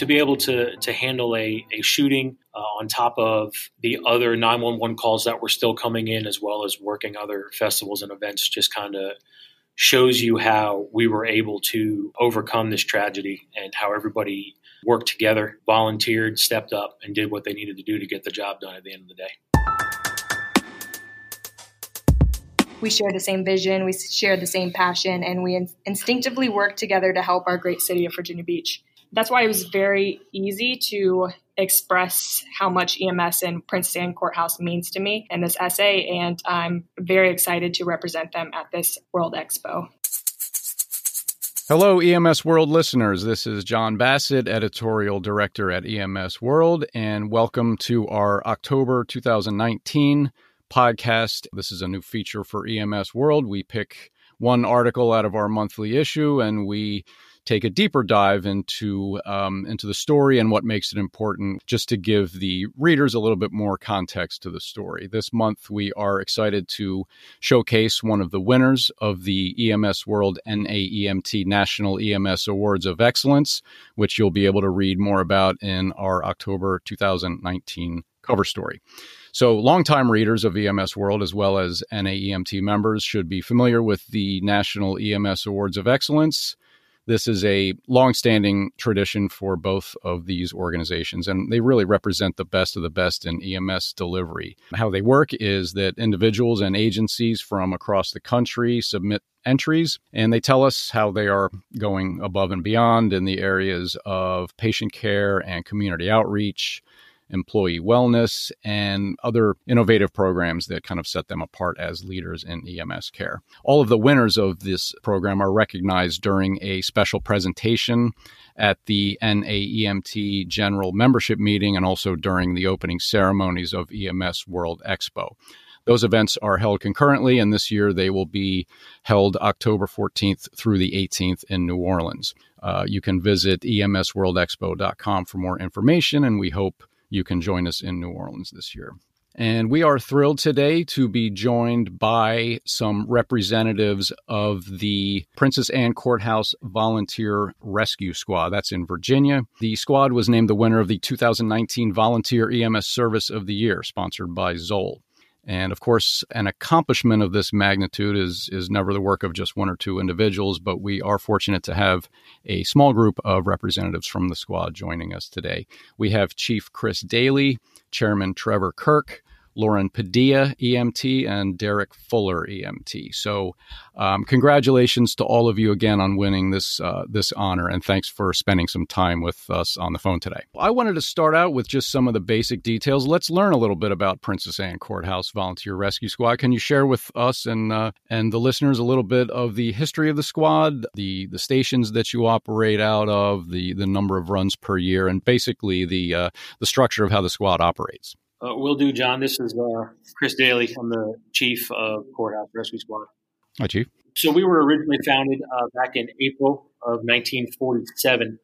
To be able to to handle a, a shooting uh, on top of the other 911 calls that were still coming in as well as working other festivals and events just kind of shows you how we were able to overcome this tragedy and how everybody worked together volunteered stepped up and did what they needed to do to get the job done at the end of the day. We share the same vision, we share the same passion, and we in- instinctively work together to help our great city of Virginia Beach that's why it was very easy to express how much EMS and Princess Anne Courthouse means to me in this essay, and I'm very excited to represent them at this World Expo. Hello, EMS World listeners. This is John Bassett, editorial director at EMS World, and welcome to our October 2019 podcast. This is a new feature for EMS World. We pick one article out of our monthly issue and we take a deeper dive into um, into the story and what makes it important, just to give the readers a little bit more context to the story. This month, we are excited to showcase one of the winners of the EMS World NAEMT National EMS Awards of Excellence, which you'll be able to read more about in our October 2019 cover story. So, longtime readers of EMS World as well as NAEMT members should be familiar with the National EMS Awards of Excellence. This is a long-standing tradition for both of these organizations, and they really represent the best of the best in EMS delivery. How they work is that individuals and agencies from across the country submit entries and they tell us how they are going above and beyond in the areas of patient care and community outreach employee wellness, and other innovative programs that kind of set them apart as leaders in EMS care. All of the winners of this program are recognized during a special presentation at the NAEMT General Membership Meeting and also during the opening ceremonies of EMS World Expo. Those events are held concurrently, and this year they will be held October 14th through the 18th in New Orleans. Uh, you can visit emsworldexpo.com for more information, and we hope you can join us in New Orleans this year. And we are thrilled today to be joined by some representatives of the Princess Anne Courthouse Volunteer Rescue Squad. That's in Virginia. The squad was named the winner of the 2019 Volunteer EMS Service of the Year, sponsored by Zoll. And of course, an accomplishment of this magnitude is, is never the work of just one or two individuals, but we are fortunate to have a small group of representatives from the squad joining us today. We have Chief Chris Daly, Chairman Trevor Kirk, Lauren Padilla, EMT, and Derek Fuller, EMT. So, um, congratulations to all of you again on winning this uh, this honor, and thanks for spending some time with us on the phone today. I wanted to start out with just some of the basic details. Let's learn a little bit about Princess Anne Courthouse Volunteer Rescue Squad. Can you share with us and uh, and the listeners a little bit of the history of the squad, the the stations that you operate out of, the the number of runs per year, and basically the uh, the structure of how the squad operates? Uh, will do, John. This is uh, Chris Daly. I'm the chief of Courthouse Rescue Squad. Hi, Chief. So we were originally founded uh, back in April of 1947.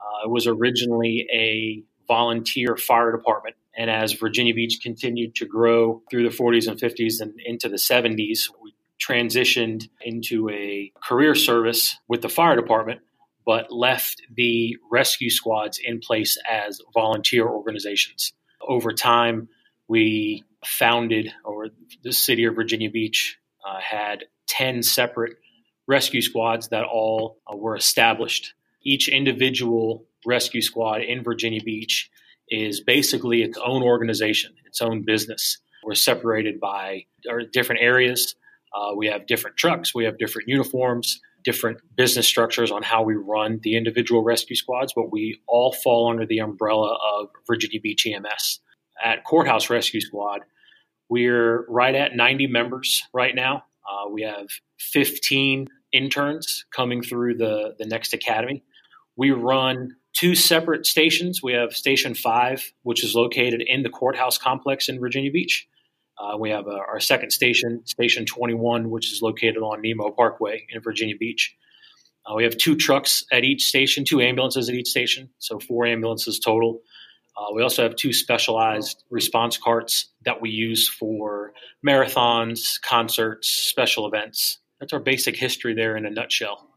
Uh, it was originally a volunteer fire department. And as Virginia Beach continued to grow through the 40s and 50s and into the 70s, we transitioned into a career service with the fire department, but left the rescue squads in place as volunteer organizations over time, we founded, or the city of Virginia Beach uh, had 10 separate rescue squads that all uh, were established. Each individual rescue squad in Virginia Beach is basically its own organization, its own business. We're separated by different areas. Uh, we have different trucks, we have different uniforms, different business structures on how we run the individual rescue squads, but we all fall under the umbrella of Virginia Beach EMS. At Courthouse Rescue Squad, we're right at 90 members right now. Uh, we have 15 interns coming through the, the next academy. We run two separate stations. We have Station 5, which is located in the courthouse complex in Virginia Beach. Uh, we have uh, our second station, Station 21, which is located on Nimmo Parkway in Virginia Beach. Uh, we have two trucks at each station, two ambulances at each station, so four ambulances total. Uh, we also have two specialized response carts that we use for marathons, concerts, special events. That's our basic history there in a nutshell.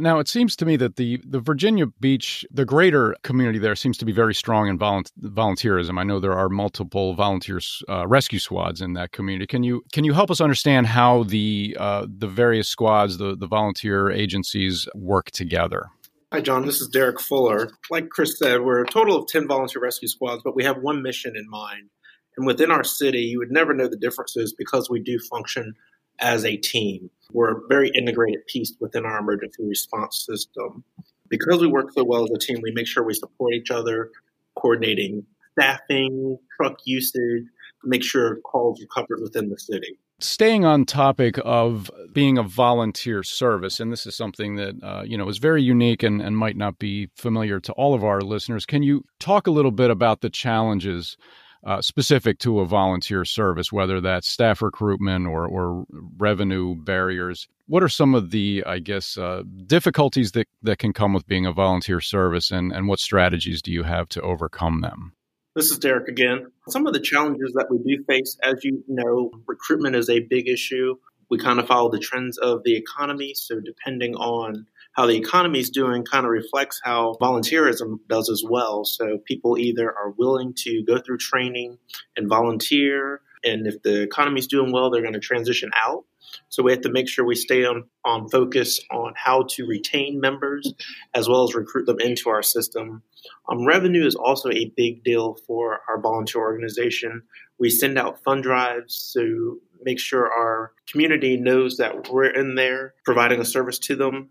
Now, it seems to me that the, the Virginia Beach, the greater community there seems to be very strong in volunt- volunteerism. I know there are multiple volunteers uh, rescue squads in that community. Can you can you help us understand how the uh, the various squads, the, the volunteer agencies work together? Hi, John. This is Derek Fuller. Like Chris said, we're a total of 10 volunteer rescue squads, but we have one mission in mind. And within our city, you would never know the differences because we do function as a team. We're a very integrated piece within our emergency response system. Because we work so well as a team, we make sure we support each other, coordinating staffing, truck usage, make sure calls are covered within the city. Staying on topic of being a volunteer service, and this is something that uh, you know is very unique and, and might not be familiar to all of our listeners. Can you talk a little bit about the challenges uh, specific to a volunteer service, whether that's staff recruitment or, or revenue barriers. What are some of the, I guess, uh, difficulties that, that can come with being a volunteer service, and, and what strategies do you have to overcome them? This is Derek again. Some of the challenges that we do face, as you know, recruitment is a big issue. We kind of follow the trends of the economy. So, depending on how the economy is doing kind of reflects how volunteerism does as well. So people either are willing to go through training and volunteer, and if the economy is doing well, they're going to transition out. So we have to make sure we stay on, on focus on how to retain members as well as recruit them into our system. Um, revenue is also a big deal for our volunteer organization. We send out fund drives to make sure our community knows that we're in there providing a service to them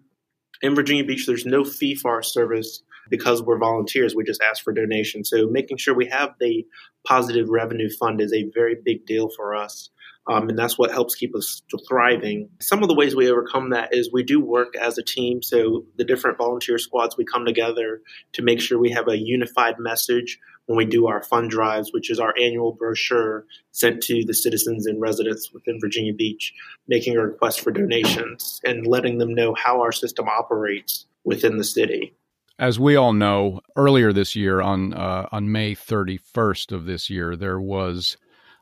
in Virginia Beach, there's no fee for our service because we're volunteers. We just ask for donations. So making sure we have the positive revenue fund is a very big deal for us. Um, and that's what helps keep us thriving. Some of the ways we overcome that is we do work as a team. So the different volunteer squads, we come together to make sure we have a unified message when we do our fund drives, which is our annual brochure sent to the citizens and residents within Virginia Beach, making a request for donations and letting them know how our system operates within the city. As we all know, earlier this year, on uh, on May 31st of this year, there was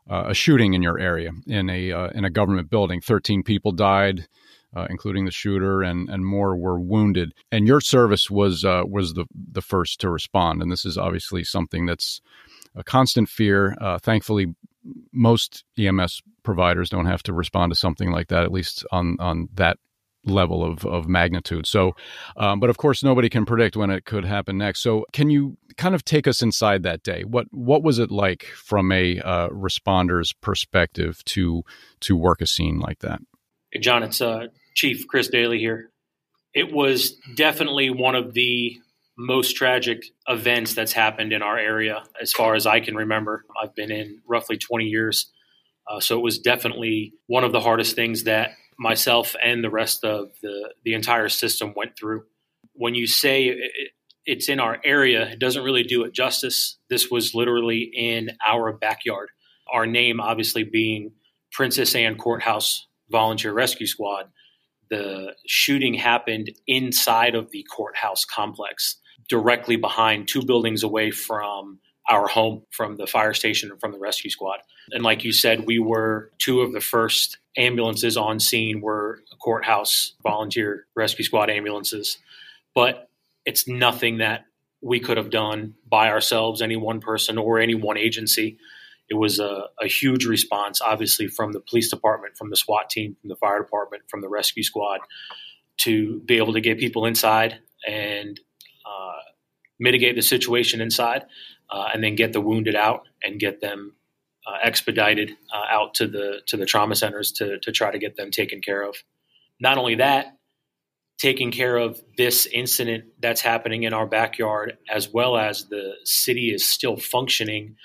uh, a shooting in your area in a uh, in a government building. Thirteen people died, uh, including the shooter, and and more were wounded. And your service was uh, was the the first to respond. And this is obviously something that's a constant fear. Uh, thankfully, most EMS providers don't have to respond to something like that, at least on on that level of, of magnitude. So, um, but of course, nobody can predict when it could happen next. So, can you kind of take us inside that day? What what was it like from a uh, responder's perspective to to work a scene like that? John, it's uh, Chief Chris Daly here. It was definitely one of the most tragic events that's happened in our area, as far as I can remember. I've been in roughly 20 years. Uh, so it was definitely one of the hardest things that myself and the rest of the, the entire system went through. When you say it, it's in our area, it doesn't really do it justice. This was literally in our backyard. Our name, obviously, being Princess Anne Courthouse Volunteer Rescue Squad. The shooting happened inside of the courthouse complex, directly behind two buildings away from our home from the fire station and from the rescue squad. And like you said, we were two of the first ambulances on scene were courthouse volunteer rescue squad ambulances. But it's nothing that we could have done by ourselves, any one person or any one agency. It was a, a huge response, obviously, from the police department, from the SWAT team, from the fire department, from the rescue squad to be able to get people inside and uh, mitigate the situation inside uh, and then get the wounded out and get them uh, expedited uh, out to the to the trauma centers to to try to get them taken care of. Not only that, taking care of this incident that's happening in our backyard, as well as the city is still functioning,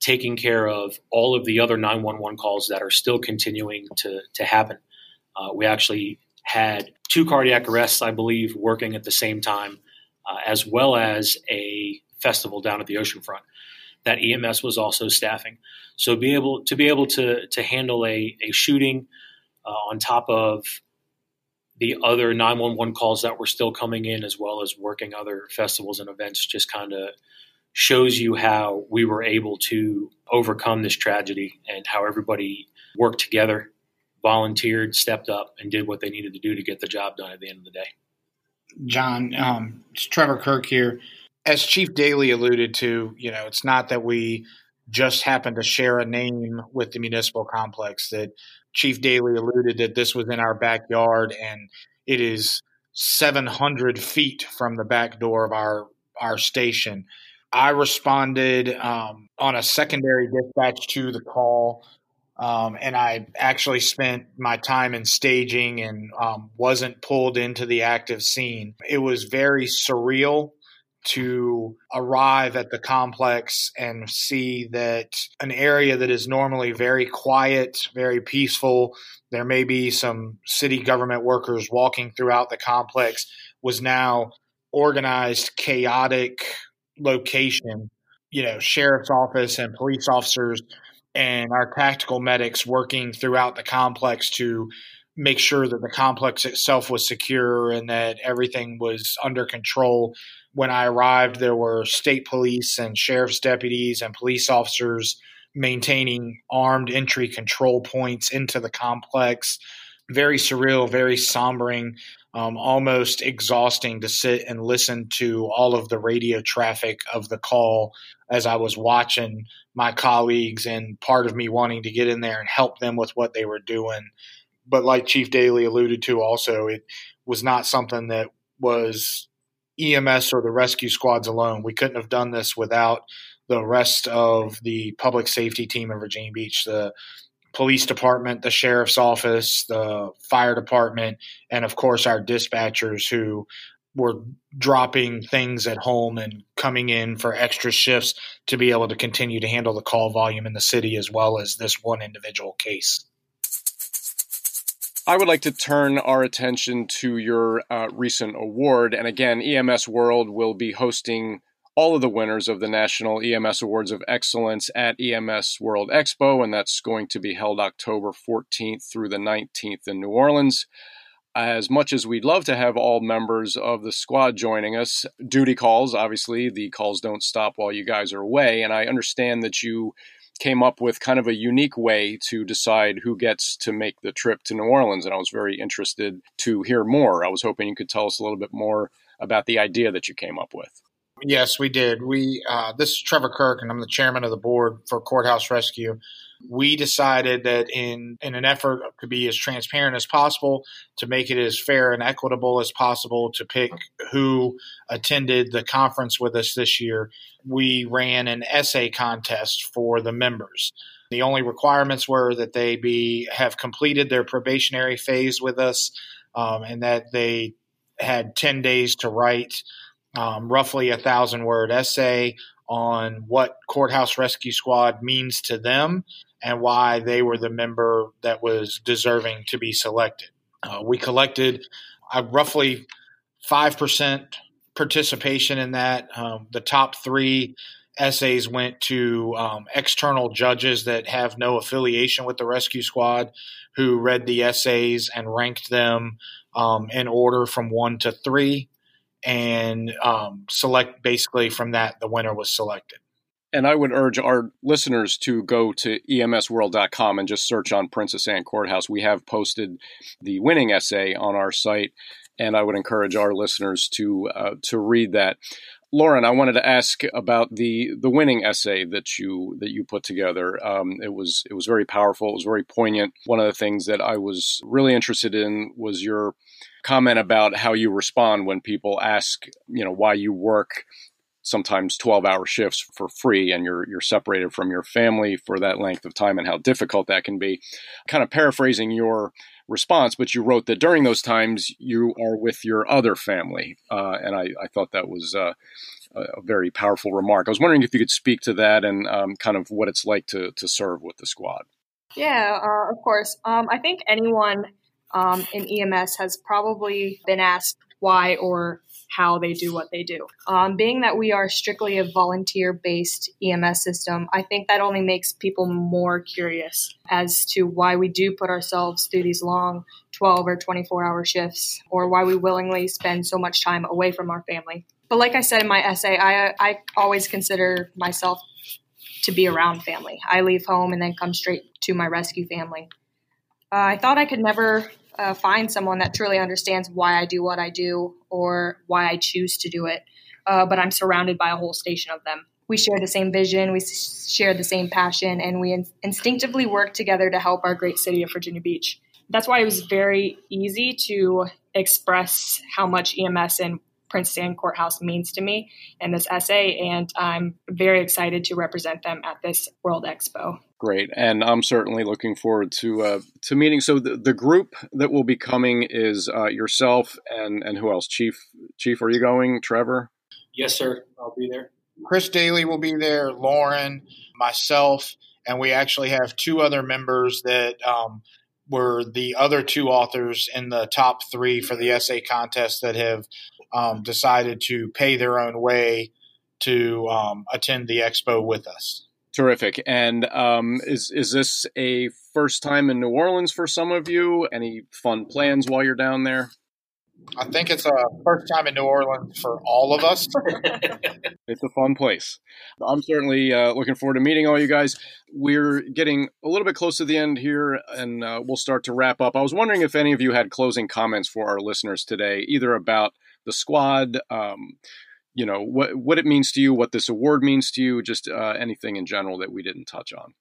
taking care of all of the other 911 calls that are still continuing to to happen. Uh, we actually had two cardiac arrests, I believe, working at the same time, uh, as well as a festival down at the oceanfront that EMS was also staffing. So be able to be able to to handle a, a shooting uh, on top of the other 911 calls that were still coming in, as well as working other festivals and events, just kind of shows you how we were able to overcome this tragedy and how everybody worked together, volunteered, stepped up, and did what they needed to do to get the job done at the end of the day. John, um, it's Trevor Kirk here. As Chief Daly alluded to, you know, it's not that we just happen to share a name with the municipal complex. That Chief Daly alluded that this was in our backyard, and it is 700 feet from the back door of our our station. I responded um, on a secondary dispatch to the call, um, and I actually spent my time in staging and um, wasn't pulled into the active scene. It was very surreal to arrive at the complex and see that an area that is normally very quiet, very peaceful, there may be some city government workers walking throughout the complex, was now organized, chaotic location. You know, sheriff's office and police officers and our tactical medics working throughout the complex to make sure that the complex itself was secure and that everything was under control when I arrived, there were state police and sheriff's deputies and police officers maintaining armed entry control points into the complex. Very surreal, very sombering, um, almost exhausting to sit and listen to all of the radio traffic of the call as I was watching my colleagues and part of me wanting to get in there and help them with what they were doing. But like Chief Daly alluded to, also, it was not something that was EMS or the rescue squads alone. We couldn't have done this without the rest of the public safety team in Virginia Beach, the police department, the sheriff's office, the fire department, and of course our dispatchers who were dropping things at home and coming in for extra shifts to be able to continue to handle the call volume in the city as well as this one individual case. I would like to turn our attention to your uh, recent award. And again, EMS World will be hosting all of the winners of the National EMS Awards of Excellence at EMS World Expo, and that's going to be held October 14th through the 19th in New Orleans. As much as we'd love to have all members of the squad joining us, duty calls, obviously, the calls don't stop while you guys are away. And I understand that you came up with kind of a unique way to decide who gets to make the trip to New Orleans. And I was very interested to hear more. I was hoping you could tell us a little bit more about the idea that you came up with. Yes, we did. We uh, this is Trevor Kirk, and I'm the chairman of the board for Courthouse Rescue we decided that in in an effort to be as transparent as possible, to make it as fair and equitable as possible, to pick who attended the conference with us this year, we ran an essay contest for the members. The only requirements were that they be have completed their probationary phase with us, um, and that they had ten days to write um, roughly a thousand word essay on what Courthouse Rescue Squad means to them and why they were the member that was deserving to be selected. Uh, we collected uh, roughly 5% participation in that. Um, the top three essays went to um, external judges that have no affiliation with the rescue squad who read the essays and ranked them um, in order from one to three and um, select basically from that the winner was selected and I would urge our listeners to go to emsworld.com and just search on Princess Anne Courthouse. We have posted the winning essay on our site, and I would encourage our listeners to uh, to read that. Lauren, I wanted to ask about the the winning essay that you that you put together. Um, it was it was very powerful. It was very poignant. One of the things that I was really interested in was your comment about how you respond when people ask, you know, why you work sometimes 12 hour shifts for free and you're you're separated from your family for that length of time and how difficult that can be. Kind of paraphrasing your response but you wrote that during those times you are with your other family uh, and I, I, thought that was uh, a very powerful remark. I was wondering if you could speak to that and um, kind of what it's like to, to serve with the squad. Yeah uh, of course. Um, i think anyone um, in EMS has probably been asked why or how they do what they do. Um, being that we are strictly a volunteer based EMS system, I think that only makes people more curious as to why we do put ourselves through these long 12 or 24 hour shifts or why we willingly spend so much time away from our family. But like I said in my essay, I, I always consider myself to be around family. I leave home and then come straight to my rescue family. Uh, I thought I could never uh, find someone that truly understands why I do what I do or why I choose to do it. Uh, but I'm surrounded by a whole station of them. We share the same vision, we share the same passion, and we in- instinctively work together to help our great city of Virginia Beach. That's why it was very easy to express how much EMS and Princess Anne Courthouse means to me in this essay, and I'm very excited to represent them at this World Expo. Great, and I'm certainly looking forward to uh, to meeting. So the, the group that will be coming is uh, yourself and and who else? Chief Chief, are you going? Trevor? Yes, sir. I'll be there. Chris Daly will be there. Lauren, myself, and we actually have two other members that um, were the other two authors in the top three for the essay contest that have um, decided to pay their own way to um, attend the expo with us. Terrific. And um, is is this a first time in New Orleans for some of you? Any fun plans while you're down there? I think it's a first time in New Orleans for all of us. it's a fun place. I'm certainly uh, looking forward to meeting all you guys. We're getting a little bit close to the end here, and uh, we'll start to wrap up. I was wondering if any of you had closing comments for our listeners today, either about the squad, um, you know, what what it means to you, what this award means to you, just uh, anything in general that we didn't touch on.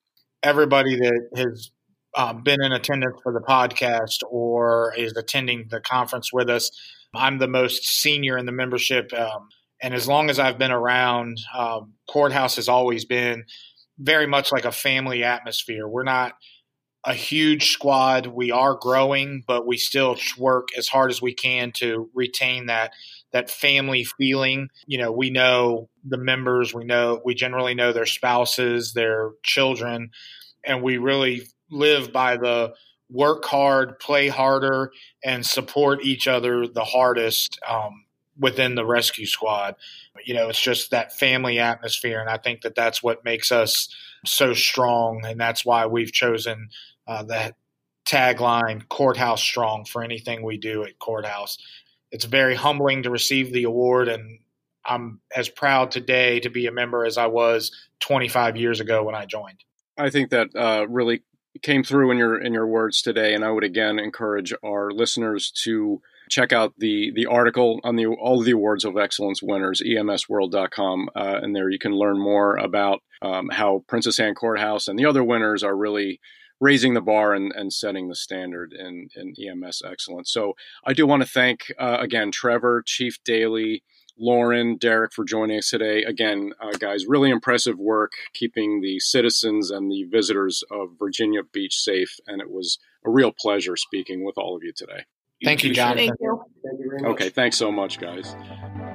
Everybody that has um, been in attendance for the podcast or is attending the conference with us, I'm the most senior in the membership. Um, and as long as I've been around, um, Courthouse has always been very much like a family atmosphere. We're not a huge squad. We are growing, but we still work as hard as we can to retain that that family feeling. You know, we know the members, we know we generally know their spouses, their children, and we really live by the work hard, play harder, and support each other the hardest um, within the rescue squad. You know, it's just that family atmosphere, and I think that that's what makes us so strong, and that's why we've chosen uh, that tagline courthouse strong for anything we do at courthouse it's very humbling to receive the award and i'm as proud today to be a member as i was 25 years ago when i joined i think that uh, really came through in your in your words today and i would again encourage our listeners to check out the the article on the all of the awards of excellence winners emsworld.com uh, and there you can learn more about um, how princess anne courthouse and the other winners are really raising the bar and, and setting the standard in, in EMS excellence. So I do want to thank uh, again Trevor, Chief Daly, Lauren, Derek for joining us today. Again, uh, guys, really impressive work keeping the citizens and the visitors of Virginia Beach safe, and it was a real pleasure speaking with all of you today. Thank you, Jonathan. Thank you. Thank you. Okay, thanks so much, guys.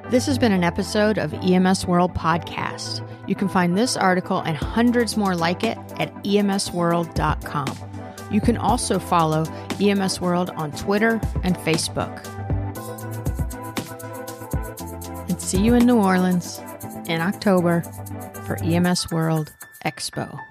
This has been an episode of EMS World Podcast. You can find this article and hundreds more like it at emsworld.com. You can also follow EMS World on Twitter and Facebook. See you in New Orleans in October for EMS World Expo.